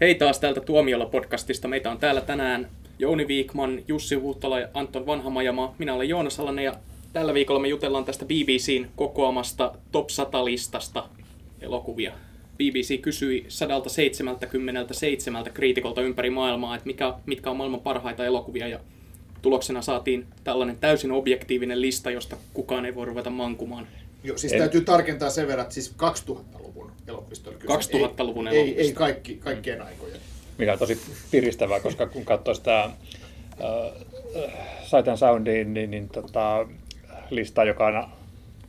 Hei taas täältä Tuomiolla-podcastista. Meitä on täällä tänään Jouni Viikman, Jussi Huhtala ja Anton Vanhamajama. Minä olen Joonas Alanen ja tällä viikolla me jutellaan tästä BBCn kokoamasta Top 100-listasta elokuvia. BBC kysyi 177 kriitikolta ympäri maailmaa, että mikä, mitkä on maailman parhaita elokuvia ja tuloksena saatiin tällainen täysin objektiivinen lista, josta kukaan ei voi ruveta mankumaan. Joo, siis en... täytyy tarkentaa sen verran, että siis 2000-luvun elokuvista oli kyse. 2000-luvun ei, ei, ei kaikki, kaikkien mm. aikojen. Mikä on tosi piristävää, koska kun katsoo sitä äh, Sight and Soundin niin, niin tota, listaa, joka on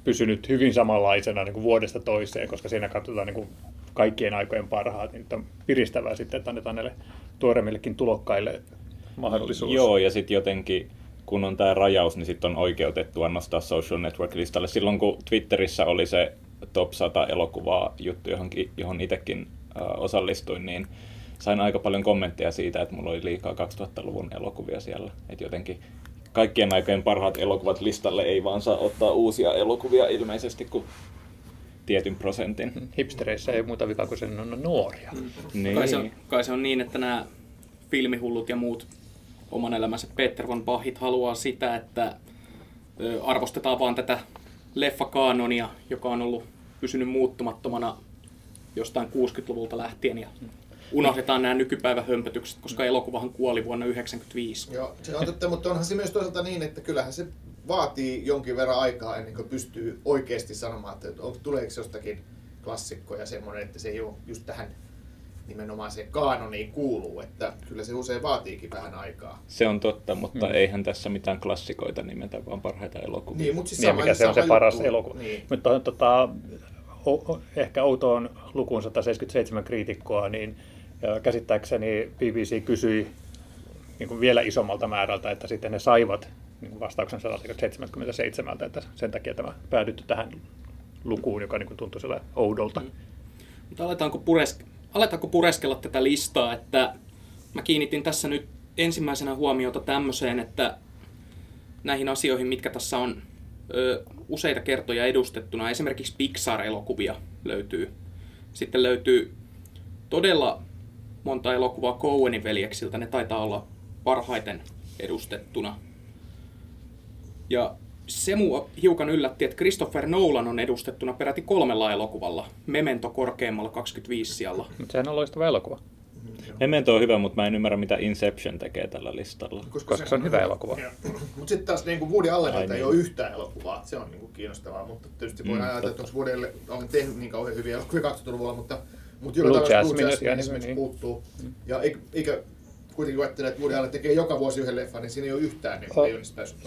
pysynyt hyvin samanlaisena niin kuin vuodesta toiseen, koska siinä katsotaan niin kuin kaikkien aikojen parhaat, niin on piristävää sitten, että annetaan näille tuoremmillekin tulokkaille mahdollisuus. Joo, ja sitten jotenkin kun on tämä rajaus, niin sitten on oikeutettua nostaa social network-listalle. Silloin kun Twitterissä oli se top 100 elokuvaa juttu, johonkin, johon itsekin osallistuin, niin sain aika paljon kommentteja siitä, että mulla oli liikaa 2000-luvun elokuvia siellä. Että jotenkin kaikkien aikojen parhaat elokuvat listalle ei vaan saa ottaa uusia elokuvia ilmeisesti kuin tietyn prosentin. Hmm. Hipstereissä ei muuta vikaa kuin sen on nuoria. Mm. Niin. Kai, se on, kai se on niin, että nämä filmihullut ja muut oman elämänsä Peter von Bachit haluaa sitä, että arvostetaan vaan tätä leffakaanonia, joka on ollut pysynyt muuttumattomana jostain 60-luvulta lähtien ja unohdetaan nämä nykypäivän hömpötykset, koska elokuvahan kuoli vuonna 1995. Joo, se on totta, mutta onhan se myös toisaalta niin, että kyllähän se vaatii jonkin verran aikaa ennen kuin pystyy oikeasti sanomaan, että tuleeko jostakin klassikko ja semmoinen, että se ei ole just tähän nimenomaan se kaanoniin kuuluu, että kyllä se usein vaatiikin vähän aikaa. Se on totta, mutta mm. eihän tässä mitään klassikoita nimetä, vaan parhaita elokuvia. Niin, mutta siis niin, mikä se on se paras juttu. elokuva. Niin. Mutta tota, o, ehkä outoon lukuun 177 kriitikkoa, niin käsittääkseni BBC kysyi niin kuin vielä isommalta määrältä, että sitten ne saivat niin kuin vastauksen 177, että sen takia tämä päädytty tähän lukuun, joka niin kuin tuntui oudolta. Mm. Mutta aletaanko puresk- aletaanko pureskella tätä listaa, että mä kiinnitin tässä nyt ensimmäisenä huomiota tämmöiseen, että näihin asioihin, mitkä tässä on ö, useita kertoja edustettuna, esimerkiksi Pixar-elokuvia löytyy. Sitten löytyy todella monta elokuvaa Coenin veljeksiltä, ne taitaa olla parhaiten edustettuna. Ja se mua hiukan yllätti, että Christopher Nolan on edustettuna peräti kolmella elokuvalla. Memento korkeammalla 25 sijalla. Mutta sehän on loistava elokuva. Memento on hyvä, mutta mä en ymmärrä, mitä Inception tekee tällä listalla. Koska, Koska se on hyvä elokuva. Mutta sitten taas niin Woody Allenilta ei niin. ole yhtään elokuvaa. Se on niin kuin kiinnostavaa, mutta tietysti voi mm, ajatella, että onko Woody Allen tehnyt niin kauhean hyviä elokuvia 2000-luvulla, mutta, mutta Blue Jasmine esimerkiksi niin. puuttuu. Ja eikä kuitenkin ajattelee, että Woody Allen tekee joka vuosi yhden leffan, niin siinä ei ole yhtään, niin oh. ei ole niistä päässyt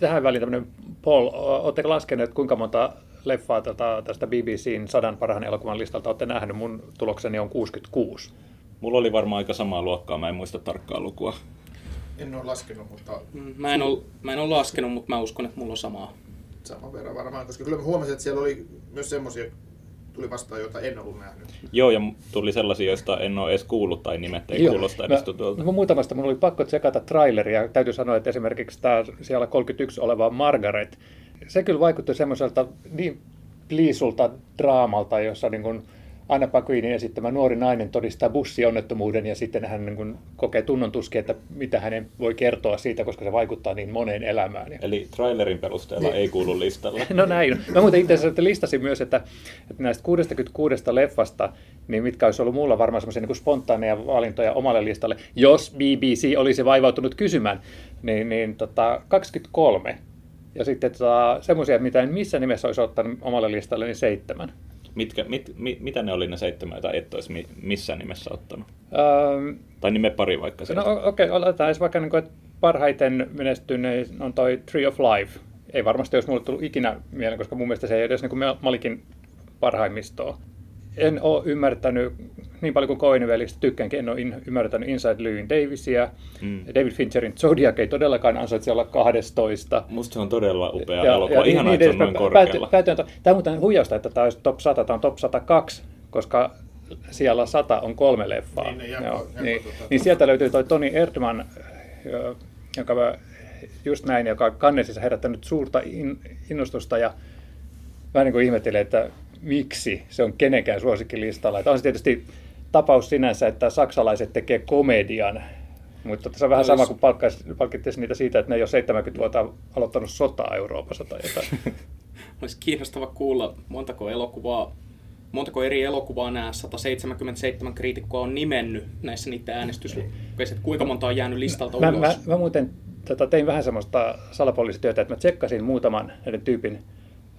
tähän väliin tämmöinen Paul, oletteko laskeneet, kuinka monta leffaa tätä, tästä BBCn sadan parhaan elokuvan listalta olette nähnyt? Mun tulokseni on 66. Mulla oli varmaan aika samaa luokkaa, mä en muista tarkkaa lukua. En ole laskenut, mutta... Mm, mä en ole, mä en ole laskenut, mutta mä uskon, että mulla on samaa. Saman verran varmaan, koska kyllä mä huomasin, että siellä oli myös semmoisia tuli vastaan, joita en ollut nähnyt. Joo, ja tuli sellaisia, joista en ole edes kuullut tai nimet ei kuulosta edes tutulta. No, muutamasta mun oli pakko tsekata traileria. Täytyy sanoa, että esimerkiksi tämä siellä 31 oleva Margaret, se kyllä vaikutti semmoiselta niin pliisulta draamalta, jossa niin kuin Anna Paquinin esittämä nuori nainen todistaa bussionnettomuuden ja sitten hän niin kuin kokee tunnon tuskia, että mitä hänen voi kertoa siitä, koska se vaikuttaa niin moneen elämään. Eli trailerin perusteella ei kuulu listalle. no näin. Mä muuten itse asiassa listasin myös, että, että näistä 66 leffasta, niin mitkä olisi ollut mulla varmaan semmoisia niin spontaaneja valintoja omalle listalle, jos BBC olisi vaivautunut kysymään, niin, niin tota, 23. Ja sitten tota, semmoisia, mitä en missään nimessä olisi ottanut omalle listalle, niin seitsemän. Mitkä, mit, mit, mitä ne oli ne seitsemän, joita et olisi missään nimessä ottanut? Ähm, tai nime pari vaikka se. No okei, okay, otetaan vaikka niin kuin, että parhaiten menestyneen on toi Tree of Life. Ei varmasti olisi mulle tullut ikinä mieleen, koska mun mielestä se ei edes niin kuin Malikin parhaimmistoa en ole ymmärtänyt niin paljon kuin Coinvelistä tykkäänkin, en ole in, ymmärtänyt Inside Llewyn Davisia. Mm. David Fincherin Zodiac ei todellakaan ansaitse olla 12. Musta se on todella upea ja, elokuva. Ihan niin, että se on noin korkealla. Pääty, pääty, tämä on muuten huijausta, että tämä olisi top 100, tämä on top 102, koska siellä 100 on kolme leffaa. Niin, jako, Joo, jako, niin, tota, niin sieltä löytyy toi Tony Erdman, joka just näin, joka on kannesissa herättänyt suurta innostusta ja vähän niin kuin ihmettelee, että miksi se on kenenkään suosikkilistalla. Että on se tietysti tapaus sinänsä, että saksalaiset tekee komedian, mutta se on vähän sama kuin palkittiin niitä siitä, että ne ei ole 70 vuotta aloittanut sotaa Euroopassa tai jotain. Olisi kiinnostava kuulla, montako elokuvaa montako eri elokuvaa nämä 177 kriitikkoa on nimennyt näissä niiden äänestysluppeissa, kuinka monta on jäänyt listalta mä, ulos? Mä, mä muuten tota, tein vähän semmoista salapoliisityötä, että mä tsekkasin muutaman näiden tyypin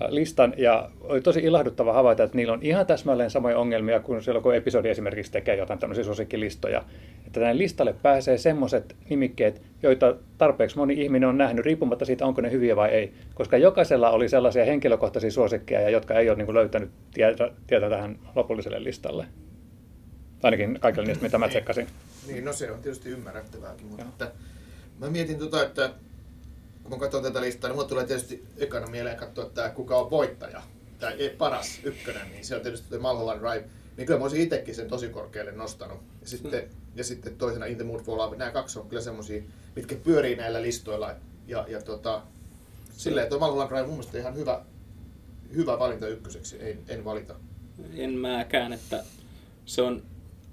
listan ja oli tosi ilahduttava havaita, että niillä on ihan täsmälleen samoja ongelmia kuin silloin, kun episodi esimerkiksi tekee jotain tämmöisiä suosikkilistoja. Että tänne listalle pääsee semmoiset nimikkeet, joita tarpeeksi moni ihminen on nähnyt, riippumatta siitä, onko ne hyviä vai ei. Koska jokaisella oli sellaisia henkilökohtaisia suosikkeja, jotka ei ole niin kuin löytänyt tietä, tietä tähän lopulliselle listalle. Ainakin kaikille niistä, mitä mä tsekkasin. Niin, no se on tietysti ymmärrettävääkin, mutta että, mä mietin tota, että kun mä katson tätä listaa, niin mulle tulee tietysti ekana mieleen katsoa, että kuka on voittaja, tai paras ykkönen, niin se on tietysti Malholland Drive. Niin kyllä mä olisin itsekin sen tosi korkealle nostanut. Ja sitten, mm. ja sitten toisena In the Mood for Love. Nämä kaksi on kyllä semmosia, mitkä pyörii näillä listoilla. Ja, ja tota, silleen, että Malholland Drive mun mielestä ihan hyvä, hyvä valinta ykköseksi. En, en valita. En mäkään, että se on,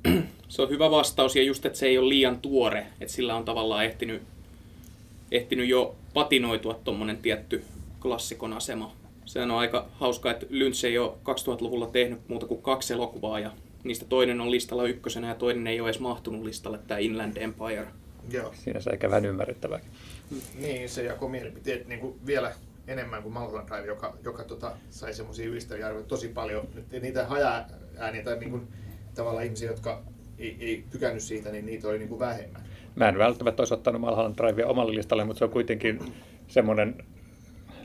se on hyvä vastaus ja just, että se ei ole liian tuore, että sillä on tavallaan ehtinyt, ehtinyt jo patinoitua tuommoinen tietty klassikon asema. Sehän on aika hauskaa, että Lynch ei ole 2000-luvulla tehnyt muuta kuin kaksi elokuvaa ja niistä toinen on listalla ykkösenä ja toinen ei ole edes mahtunut listalle, tämä Inland Empire. Joo. Siinä se ehkä vähän ymmärrettävää. Niin, se jakoi mielipiteet niin kuin vielä enemmän kuin Mulholland Drive, joka, joka tota, sai semmoisia ylistäviä tosi paljon. Nyt niitä haja-ääniä tai niin kuin, tavallaan ihmisiä, jotka ei, ei tykännyt siitä, niin niitä oli niin kuin vähemmän. Mä en välttämättä olisi ottanut Mulholland Drivea omalle listalle, mutta se on kuitenkin semmoinen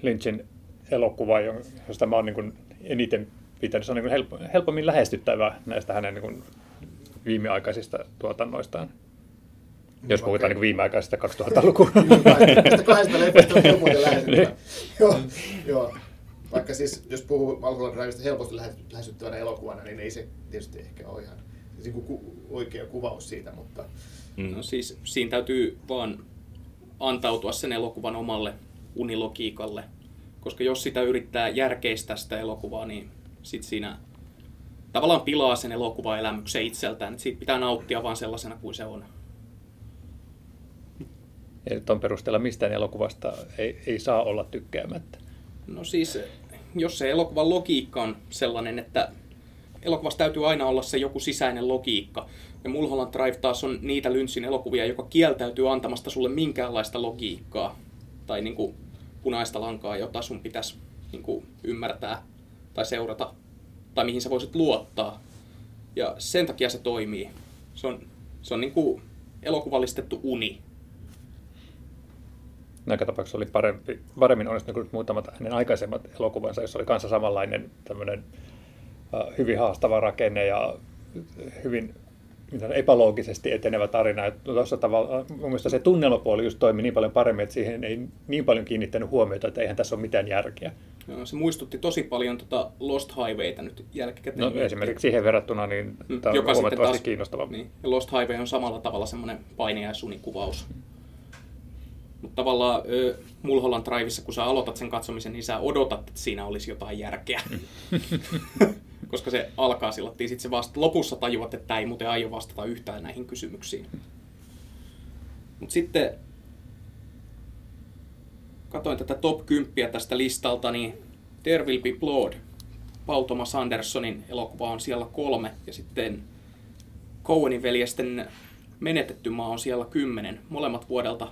Lynchin elokuva, josta mä oon niin eniten pitänyt. Se on niin helpommin lähestyttävä näistä hänen niin viimeaikaisista tuotannoistaan. Jos puhutaan niin viimeaikaisista 2000-lukua. Tästä kahdesta leffasta on helpoiten lähestyttävä. joo, joo. Vaikka siis, jos puhuu Mulholland Drivesta helposti lähestyttävänä elokuvana, niin ei se tietysti ehkä ole ihan niin kuin oikea kuvaus siitä, mutta Mm. No siis siinä täytyy vaan antautua sen elokuvan omalle unilogiikalle, koska jos sitä yrittää järkeistää sitä elokuvaa, niin sit siinä tavallaan pilaa sen elokuvaelämyksen itseltään. Että siitä pitää nauttia vaan sellaisena kuin se on. Ja tuon perusteella mistään elokuvasta ei, ei saa olla tykkäämättä. No siis, jos se elokuvan logiikka on sellainen, että elokuvassa täytyy aina olla se joku sisäinen logiikka. Ja Mulholland Drive taas on niitä Lynchin elokuvia, joka kieltäytyy antamasta sulle minkäänlaista logiikkaa tai niin kuin punaista lankaa, jota sun pitäisi niin kuin ymmärtää tai seurata tai mihin sä voisit luottaa. Ja sen takia se toimii. Se on, se on niin kuin elokuvallistettu uni. Näitä tapauksessa oli parempi, paremmin onnistunut kuin muutamat hänen aikaisemmat elokuvansa, jossa oli kanssa samanlainen tämmöinen hyvin haastava rakenne ja hyvin epäloogisesti etenevä tarina. Tuossa tavalla, mun mielestä se tunnelmapuoli just toimi niin paljon paremmin, että siihen ei niin paljon kiinnittänyt huomiota, että eihän tässä ole mitään järkeä. No, se muistutti tosi paljon tota Lost Highwayta nyt jälkikäteen. No, esimerkiksi siihen verrattuna niin mm, tämä on Joka huomattavasti taas, kiinnostava. Niin, ja Lost Highway on samalla tavalla semmoinen painiaisuunikuvaus. Mutta tavallaan ö, Mulholland Driveissa, kun sä aloitat sen katsomisen, niin sä odotat, että siinä olisi jotain järkeä. koska se alkaa sillattiin. Sitten se vasta lopussa tajuat, että ei muuten aio vastata yhtään näihin kysymyksiin. Mutta sitten katoin tätä top 10 tästä listalta, niin There Will Be Blood, Paul Thomas Andersonin elokuva on siellä kolme, ja sitten Coenin veljesten Menetetty maa on siellä kymmenen, molemmat vuodelta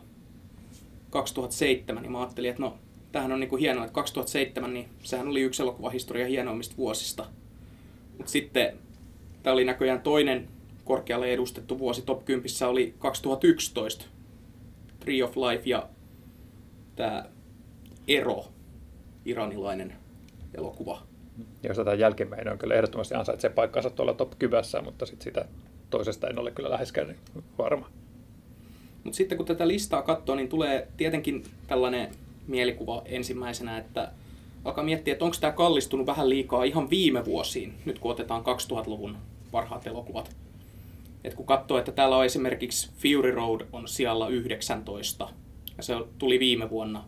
2007, niin mä ajattelin, että no, tämähän on niin hienoa, että 2007, niin sehän oli yksi elokuvahistoria hienoimmista vuosista. Mutta sitten tämä oli näköjään toinen korkealle edustettu vuosi top 10 oli 2011 Tree of Life ja tämä Ero, iranilainen elokuva. Jos tätä jälkimmäinen on kyllä ehdottomasti ansaitsee paikkansa tuolla top 10, mutta sitten sitä toisesta en ole kyllä läheskään varma. Mutta sitten kun tätä listaa katsoo, niin tulee tietenkin tällainen mielikuva ensimmäisenä, että alkaa miettiä, että onko tämä kallistunut vähän liikaa ihan viime vuosiin, nyt kun otetaan 2000-luvun parhaat elokuvat. Et kun katsoo, että täällä on esimerkiksi Fury Road on siellä 19, ja se tuli viime vuonna.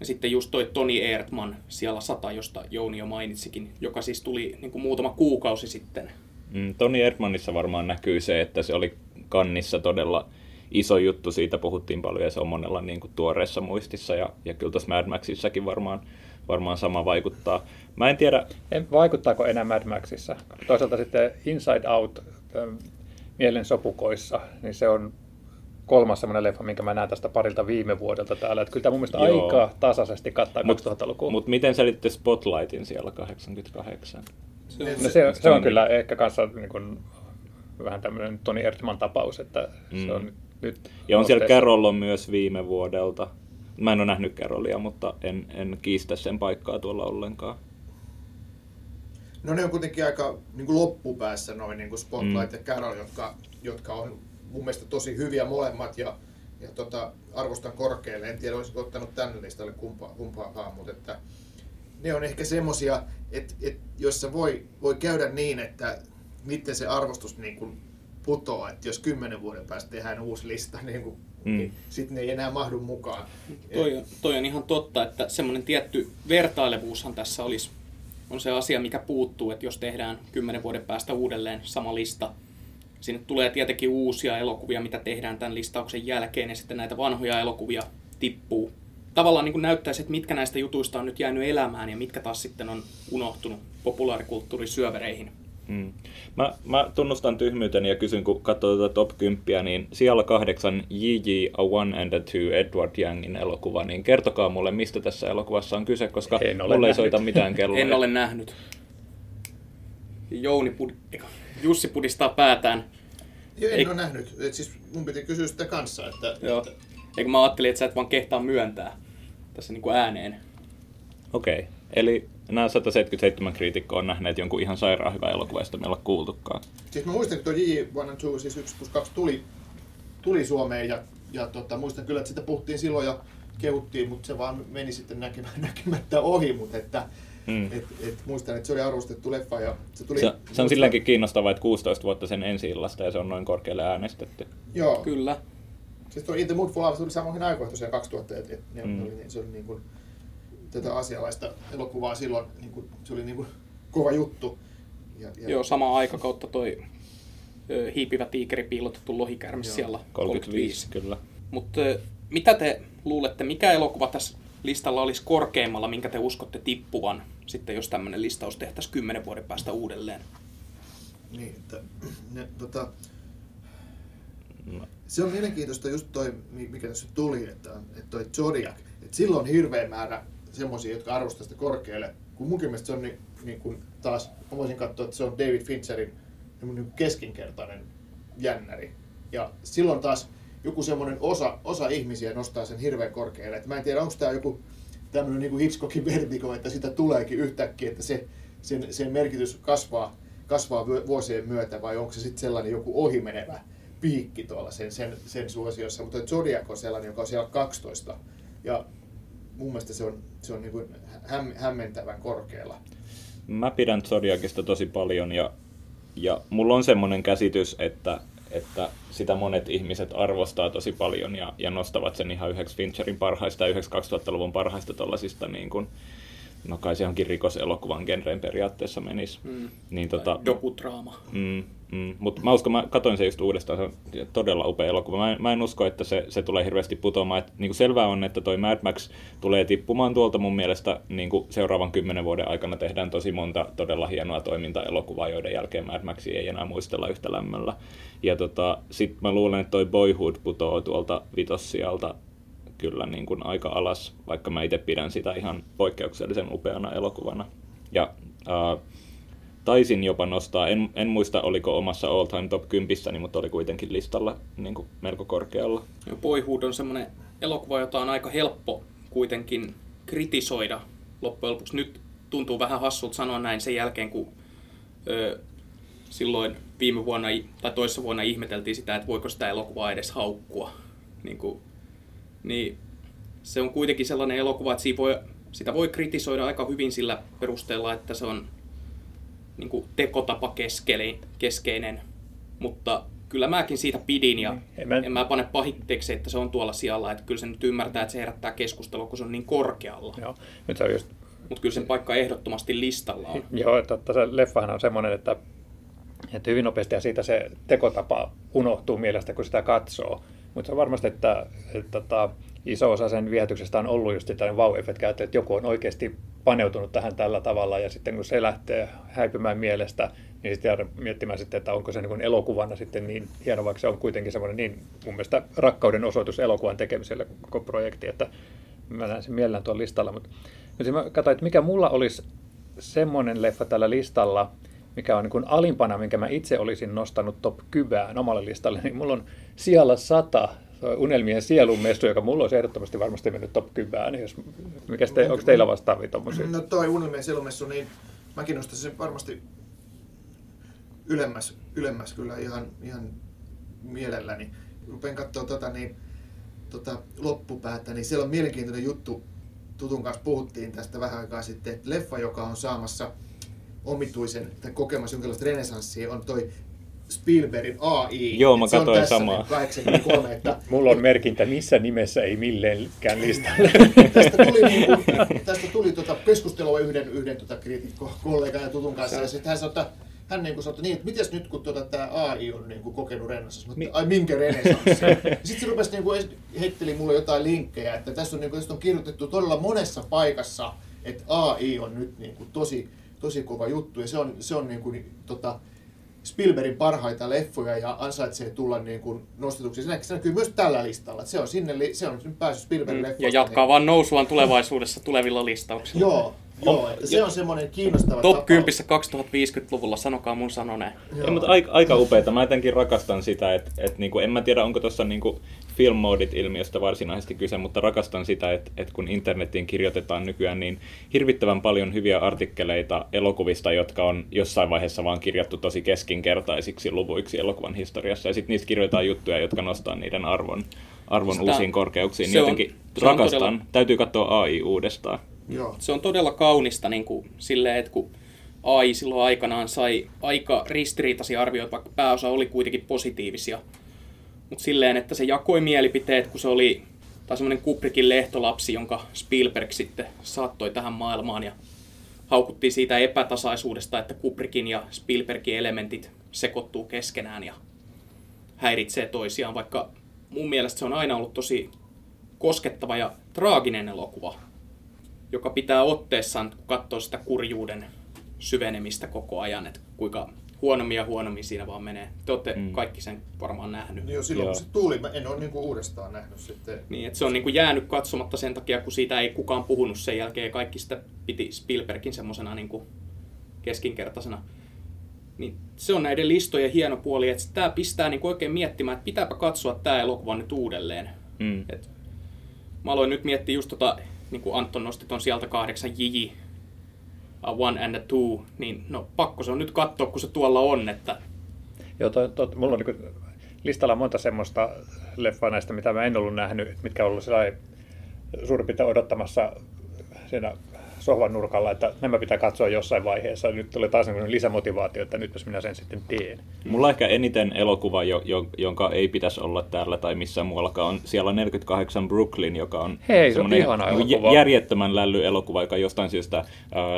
Ja sitten just toi Toni Erdman siellä 100, josta Jouni jo mainitsikin, joka siis tuli niin kuin muutama kuukausi sitten. Mm, Toni Erdmanissa varmaan näkyy se, että se oli kannissa todella iso juttu, siitä puhuttiin paljon ja se on monella niin kuin tuoreessa muistissa ja, ja kyllä tuossa Mad Maxissakin varmaan, varmaan sama vaikuttaa. Mä en tiedä... En, vaikuttaako enää Mad Maxissa? Toisaalta sitten Inside Out mielen sopukoissa, niin se on kolmas semmoinen leffa, minkä mä näen tästä parilta viime vuodelta täällä. Että kyllä tämä mun mielestä Joo. aika tasaisesti kattaa mut, 2000-lukua. Mutta miten selitte Spotlightin siellä 88? Se on, no se, se on kyllä ehkä kanssa niin kuin, vähän tämmöinen Toni Erdman tapaus, että mm. se on nyt Ja on siellä Carol on myös viime vuodelta. Mä en ole nähnyt Carolia, mutta en, en kiistä sen paikkaa tuolla ollenkaan. No ne on kuitenkin aika niin kuin loppupäässä noin niin kuin Spotlight mm. ja Carol, jotka, jotka on mun mielestä tosi hyviä molemmat ja, ja tota, arvostan korkealle. En tiedä, olisiko ottanut tänne listalle kumpaa, kumpaakaan, mutta että ne on ehkä semmosia, että, että joissa voi, voi käydä niin, että miten se arvostus niin kuin putoaa, että jos kymmenen vuoden päästä tehdään uusi lista, niin, kuin, mm. niin sitten ne ei enää mahdu mukaan. Toi, on, toi on ihan totta, että semmoinen tietty vertailevuushan tässä olisi on se asia, mikä puuttuu, että jos tehdään kymmenen vuoden päästä uudelleen sama lista, sinne tulee tietenkin uusia elokuvia, mitä tehdään tämän listauksen jälkeen, ja sitten näitä vanhoja elokuvia tippuu. Tavallaan niin kuin näyttäisi, että mitkä näistä jutuista on nyt jäänyt elämään ja mitkä taas sitten on unohtunut populaarikulttuurin Hmm. Mä, mä tunnustan tyhmyyteni ja kysyn, kun katsoo tätä top 10, niin siellä kahdeksan J.J. A One and a Two Edward Youngin elokuva, niin kertokaa mulle, mistä tässä elokuvassa on kyse, koska mulle ei soita mitään kelloa. en ole nähnyt. Jouni Pud- Jussi pudistaa päätään. Joo, en Eik... ole nähnyt. Et siis mun piti kysyä sitä kanssa. Että, Joo. Että... Eikö mä ajattelin, että sä et vaan kehtaa myöntää tässä niin kuin ääneen. Okei, okay. Eli nämä 177 kriitikkoa on nähneet jonkun ihan sairaan hyvän elokuva, josta meillä on kuultukaan. Siis mä muistan, että tuo J1 siis 1 plus 2 tuli, tuli Suomeen ja, ja tota, muistan kyllä, että sitä puhuttiin silloin ja kehuttiin, mutta se vaan meni sitten näkemään, näkemättä ohi, mutta että Mm. Et, et muistan, että se oli arvostettu leffa. Ja se, tuli, se, se on silläkin kiinnostavaa, että 16 vuotta sen ensi illasta ja se on noin korkealle äänestetty. Joo. Kyllä. Siis tuo In the Mood for Love tuli samoihin aikoihin tosiaan 2000, että et, mm. oli, se oli niin kuin, tätä asialaista elokuvaa silloin, niin kuin, se oli niin kuin kova juttu. Ja, ja... Joo, sama aikakautta toi ö, hiipivä tiikeri piilotettu lohikärmis siellä 35. 35. Kyllä. Mutta mitä te luulette, mikä elokuva tässä listalla olisi korkeimmalla, minkä te uskotte tippuvan, sitten jos tämmöinen listaus tehtäisiin kymmenen vuoden päästä uudelleen? Niin, että ne, tota, no. se on mielenkiintoista just toi, mikä tässä tuli, että, että toi Zodiac, että silloin on hirveä määrä semmoisia, jotka arvostavat sitä korkealle. Kun munkin mielestä se on niin, niin kuin taas, mä voisin katsoa, että se on David Fincherin niin keskinkertainen jännäri. Ja silloin taas joku semmoinen osa, osa ihmisiä nostaa sen hirveän korkealle. Et mä en tiedä, onko tämä joku tämmöinen niin Hitchcockin vertigo, että sitä tuleekin yhtäkkiä, että se, sen, sen merkitys kasvaa, kasvaa vuosien myötä, vai onko se sitten sellainen joku ohimenevä piikki tuolla sen, sen, sen suosiossa. Mutta Zodiac on sellainen, joka on siellä 12. Ja mun mielestä se on, se on niin kuin häm, hämmentävän korkealla. Mä pidän Zodiacista tosi paljon ja, ja mulla on semmoinen käsitys, että, että sitä monet ihmiset arvostaa tosi paljon ja, ja nostavat sen ihan yhdeksi Fincherin parhaista ja yhdeksi 2000-luvun parhaista tuollaisista niin kuin, no kai se johonkin rikoselokuvan genreen periaatteessa menisi. Mm. Niin, tota, dokudraama. Mm, mm, mutta mä uskon, mä katsoin se just uudestaan, se on todella upea elokuva. Mä, mä en usko, että se, se tulee hirveästi putoamaan. Et, niin kuin selvää on, että toi Mad Max tulee tippumaan tuolta mun mielestä niin kuin seuraavan kymmenen vuoden aikana tehdään tosi monta todella hienoa toimintaelokuvaa, joiden jälkeen Mad Max ei enää muistella yhtä lämmöllä. Ja tota, sit mä luulen, että toi Boyhood putoaa tuolta vitossialta kyllä niin kuin aika alas, vaikka mä itse pidän sitä ihan poikkeuksellisen upeana elokuvana. Ja äh, taisin jopa nostaa, en, en muista oliko omassa All Time Top 10, mutta oli kuitenkin listalla niin kuin melko korkealla. Ja Boyhood on semmoinen elokuva, jota on aika helppo kuitenkin kritisoida loppujen lopuksi. Nyt tuntuu vähän hassulta sanoa näin sen jälkeen, kun ö, silloin viime vuonna tai toissa vuonna ihmeteltiin sitä, että voiko sitä elokuvaa edes haukkua. Niin kuin niin se on kuitenkin sellainen elokuva, että voi, sitä voi kritisoida aika hyvin sillä perusteella, että se on niin kuin tekotapa keskeinen, mutta kyllä mäkin siitä pidin ja niin, en mä... en mä pane pahitteeksi, että se on tuolla sijalla, että kyllä se nyt ymmärtää, että se herättää keskustelua, kun se on niin korkealla. Joo, nyt se on just... Mutta kyllä sen paikka ehdottomasti listalla on. Joo, että se leffahan on semmoinen, että Että hyvin nopeasti ja siitä se tekotapa unohtuu mielestä, kun sitä katsoo. Mutta se on varmasti, että, että, että tota, iso osa sen viehätyksestä on ollut just tällainen wow-efekti, että joku on oikeasti paneutunut tähän tällä tavalla ja sitten kun se lähtee häipymään mielestä, niin sitten jäädä miettimään sitten, että onko se niin kuin sitten niin hieno, vaikka se on kuitenkin semmoinen niin mun mielestä rakkauden osoitus elokuvan tekemiselle koko projekti, että mä näen sen mielellään tuolla listalla. Mutta nyt mä katsoin, että mikä mulla olisi semmoinen leffa tällä listalla, mikä on niin kuin alimpana, minkä mä itse olisin nostanut top kyvään omalle listalle, niin mulla on siellä sata Unelmien sielun messu, joka mulla olisi ehdottomasti varmasti mennyt top 10. Jos, mikä te, onko teillä vastaavia tuommoisia? No toi Unelmien sielun messu, niin mäkin nostaisin sen varmasti ylemmäs, ylemmäs kyllä ihan, ihan mielelläni. Rupean katsoa tota, niin, tota, loppupäätä, niin siellä on mielenkiintoinen juttu. Tutun kanssa puhuttiin tästä vähän aikaa sitten, että leffa, joka on saamassa omituisen tai kokemassa jonkinlaista renesanssia, on toi Spielbergin AI. Joo, mä katsoin samaa. 83, että, Mulla on merkintä missä nimessä ei milleenkään listalle. tästä tuli, niin kuin, tästä tuli tuota keskustelua yhden, yhden tuota kollegan ja tutun kanssa, ja sitten hän sanoi, että hän niin kuin sanoi, että niin, että mites nyt kun tuota, tämä AI on niin kuin kokenut rennossa, mutta ai minkä renesanssi. Sitten se rupesi niin kuin, heitteli mulle jotain linkkejä, että tässä on, niin kuin, tästä on kirjoitettu todella monessa paikassa, että AI on nyt niin kuin, tosi, tosi kova juttu, ja se on, se on niin kuin, tota, Spielbergin parhaita leffoja ja ansaitsee tulla niin kuin nostetuksi. Se näkyy myös tällä listalla. Se on sinne, se on päässyt Spielbergin mm, Ja jatkaa niin. vaan nousuaan tulevaisuudessa tulevilla listauksilla. Joo, Joo, että se on semmoinen kiinnostava Top 10 2050-luvulla, sanokaa mun sanoneen. Joo. Ja, mutta aika, aika upeita. Mä jotenkin rakastan sitä, että, että niinku, en mä tiedä, onko tuossa niinku film ilmiöstä varsinaisesti kyse, mutta rakastan sitä, että, että kun internetiin kirjoitetaan nykyään niin hirvittävän paljon hyviä artikkeleita elokuvista, jotka on jossain vaiheessa vaan kirjattu tosi keskinkertaisiksi luvuiksi elokuvan historiassa, ja sitten niistä kirjoitetaan juttuja, jotka nostaa niiden arvon, arvon Sitä, uusiin korkeuksiin. Niin jotenkin on, rakastan. Todella... Täytyy katsoa AI uudestaan. Joo. Se on todella kaunista niin kuin, silleen, että kun AI silloin aikanaan sai aika ristiriitaisia arvioita, vaikka pääosa oli kuitenkin positiivisia. Mutta silleen, että se jakoi mielipiteet, kun se oli tai semmoinen Kubrickin lehtolapsi, jonka Spielberg sitten saattoi tähän maailmaan ja haukuttiin siitä epätasaisuudesta, että Kubrickin ja Spielbergin elementit sekoittuu keskenään ja häiritsee toisiaan, vaikka mun mielestä se on aina ollut tosi koskettava ja traaginen elokuva joka pitää otteessaan, kun katsoo sitä kurjuuden syvenemistä koko ajan, että kuinka huonommin ja huonommin siinä vaan menee. Te olette mm. kaikki sen varmaan nähnyt. Joo, silloin Joo. kun se tuli, mä en ole niinku uudestaan nähnyt sitten. Niin, että se on niinku jäänyt katsomatta sen takia, kun siitä ei kukaan puhunut sen jälkeen. Kaikki sitä piti Spielbergin semmoisena niinku keskinkertaisena. Niin se on näiden listojen hieno puoli, että tämä pistää niinku oikein miettimään, että pitääpä katsoa tämä elokuva nyt uudelleen. Mm. Et mä aloin nyt miettiä just tota niin kuin Anton nosti tuon sieltä kahdeksan jiji, one and a two, niin no pakko se on nyt katsoa, kun se tuolla on. Että... Joo, to, to, mulla on niin listalla monta semmoista leffaa näistä, mitä mä en ollut nähnyt, mitkä on ollut suurin piirtein odottamassa siinä sohvan nurkalla, että nämä pitää katsoa jossain vaiheessa. Nyt tulee taas lisämotivaatio, että nytpäs minä sen sitten teen. Mulla ehkä eniten elokuva, jo, jo, jonka ei pitäisi olla täällä tai missään muuallakaan, on siellä 48 Brooklyn, joka on Hei, se on ihana elokuva. järjettömän lälly elokuva, joka jostain syystä äh,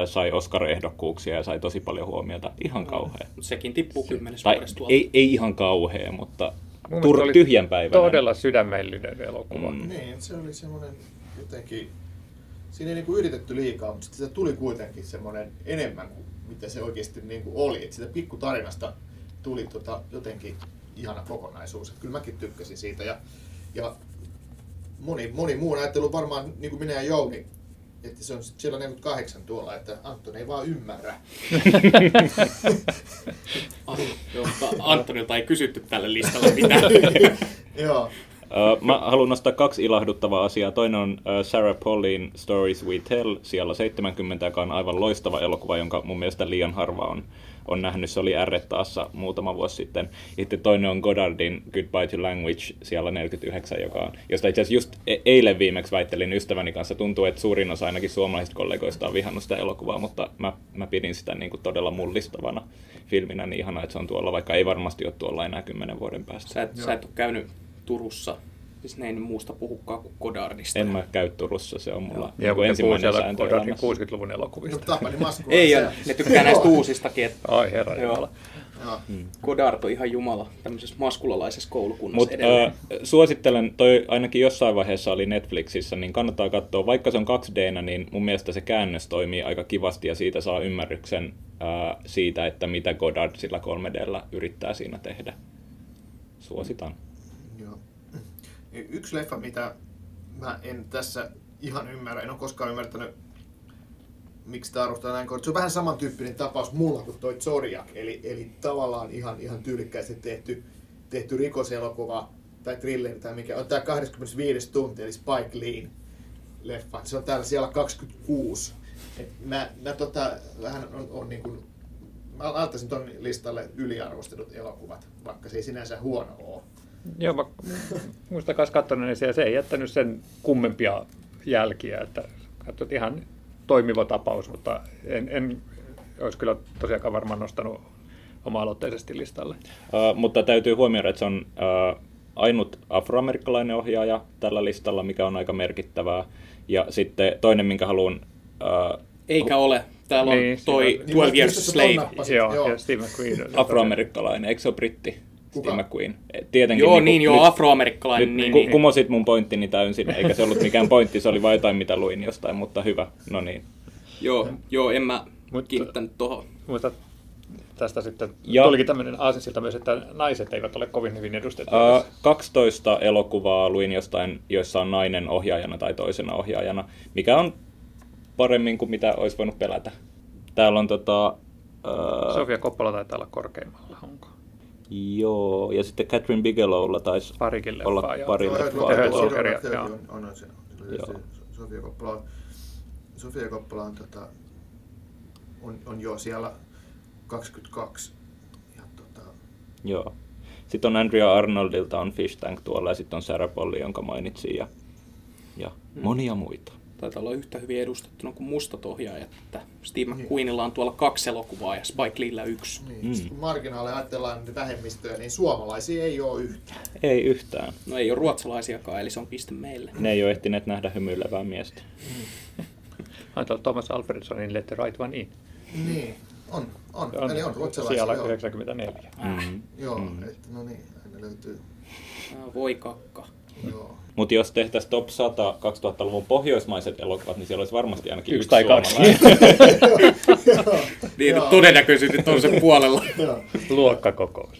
sai Oscar-ehdokkuuksia ja sai tosi paljon huomiota. Ihan kauhea. Mm. Sekin tippuu kymmenes ei, ei ihan kauhea, mutta tur- tyhjän päivänä. Todella sydämellinen elokuva. Mm. Niin, se oli semmoinen jotenkin siinä ei niin kuin yritetty liikaa, mutta sitten se tuli kuitenkin semmoinen enemmän kuin mitä se oikeasti niin kuin oli. Että siitä pikkutarinasta tuli tota jotenkin ihana kokonaisuus. Että kyllä mäkin tykkäsin siitä. Ja, ja moni, moni muu ajattelu varmaan, niin kuin minä ja Jouni, että se on siellä 48 tuolla, että Antoni ei vaan ymmärrä. Antonilta ei kysytty tälle listalle mitään. Joo. Mä haluan nostaa kaksi ilahduttavaa asiaa. Toinen on Sarah Paulin Stories We Tell, siellä 70, joka on aivan loistava elokuva, jonka mun mielestä liian harva on, on nähnyt. Se oli R muutama vuosi sitten. Ja sitten toinen on Goddardin Goodbye to Language, siellä 49, joka on, josta itse asiassa just e- eilen viimeksi väittelin ystäväni kanssa. Tuntuu, että suurin osa ainakin suomalaisista kollegoista on vihannut sitä elokuvaa, mutta mä, mä pidin sitä niin kuin todella mullistavana filminä. Niin ihana, että se on tuolla, vaikka ei varmasti ole tuolla enää kymmenen vuoden päästä. Sä et, sä et ole käynyt Turussa. Siis ne ei muusta puhukaan kuin Godardista. En mä käy Turussa, se on mulla ja niin ensimmäinen sääntö Godardin 60-luvun elokuvista. No, ei ole, ne tykkää näistä uusistakin. Että... Ai herra Jumala. Mm. Godard on ihan jumala tämmöisessä maskulalaisessa koulukunnassa Mut, äh, suosittelen, toi ainakin jossain vaiheessa oli Netflixissä, niin kannattaa katsoa, vaikka se on 2D, niin mun mielestä se käännös toimii aika kivasti ja siitä saa ymmärryksen äh, siitä, että mitä Godard sillä 3Dllä yrittää siinä tehdä. Suositan. Joo. Yksi leffa, mitä mä en tässä ihan ymmärrä, en ole koskaan ymmärtänyt miksi tämä arvostaa näin. Se on vähän samantyyppinen tapaus mulla kuin toi Zodiac, eli, eli tavallaan ihan, ihan tyylikkäästi tehty, tehty rikoselokuva tai thriller tai mikä on tämä 25 tunti, eli Spike Lee leffa. Se on täällä siellä 26. Et mä, mä tota, vähän on, on niin kuin, mä laittaisin ton listalle yliarvostetut elokuvat, vaikka se ei sinänsä huono ole. Joo, mä muistan kanssa katsonut, niin se, se ei jättänyt sen kummempia jälkiä, että katsot ihan toimiva tapaus, mutta en, en olisi kyllä tosiaankaan varmaan nostanut oma-aloitteisesti listalle. Uh, mutta täytyy huomioida, että se on uh, ainut afroamerikkalainen ohjaaja tällä listalla, mikä on aika merkittävää. Ja sitten toinen, minkä haluan... Uh, Eikä ole. Täällä on niin, toi 12 niin, Years Slave. Joo, joo. ja Steve McQueen. Afroamerikkalainen, eikö se ole britti? Kuka? Steve McQueen. Tietenkin, joo, niin, niin joo, afroamerikkalainen. Nyt niin, ku, niin. kumosit mun pointtini täysin, eikä se ollut mikään pointti, se oli vain jotain, mitä luin jostain, mutta hyvä. No niin. Joo, joo en mä Mut, kiinnittänyt tuohon. Mutta tästä sitten ja, tulikin tämmöinen aasinsilta myös, että naiset eivät ole kovin hyvin edustettu. Uh, 12 elokuvaa luin jostain, joissa on nainen ohjaajana tai toisena ohjaajana, mikä on paremmin kuin mitä olisi voinut pelätä. Täällä on tota... Uh, Sofia Coppola taitaa olla korkeimmalla, onko? Joo, ja sitten Catherine Bigelowlla taisi Parikin olla pari leffaa. On, on se. Sofia Coppola Sofia Koppola on, tota, on, on jo siellä 22. Ja, tota... Joo. Sitten on Andrea Arnoldilta on Fish Tank tuolla ja sitten on Sarah Polly, jonka mainitsin ja, ja hmm. monia muita. Taitaa olla yhtä hyvin edustettuna kuin mustat ohjaajat. Että Steve niin. McQueenilla on tuolla kaksi elokuvaa ja Spike Leellä yksi. Niin. Mm. Kun marginaali ajatellaan vähemmistöä, niin suomalaisia ei ole yhtään. Ei yhtään. No ei ole ruotsalaisiakaan, eli se on piste meille. Ne ei ole ehtineet nähdä hymyilevää miestä. Mm. Ajatellaan Thomas Alfredsonin Let the Right One In. Niin, on. on. on Eli on ruotsalaisia. Siellä 94. Mm. Joo, mm. että no niin, aina löytyy. Voi kakka. Joo. Mutta jos tehtäisiin top 100 2000-luvun pohjoismaiset elokuvat, niin siellä olisi varmasti ainakin yksi, yksi tai kaksi. niin, todennäköisesti on sen puolella. Luokkakokous.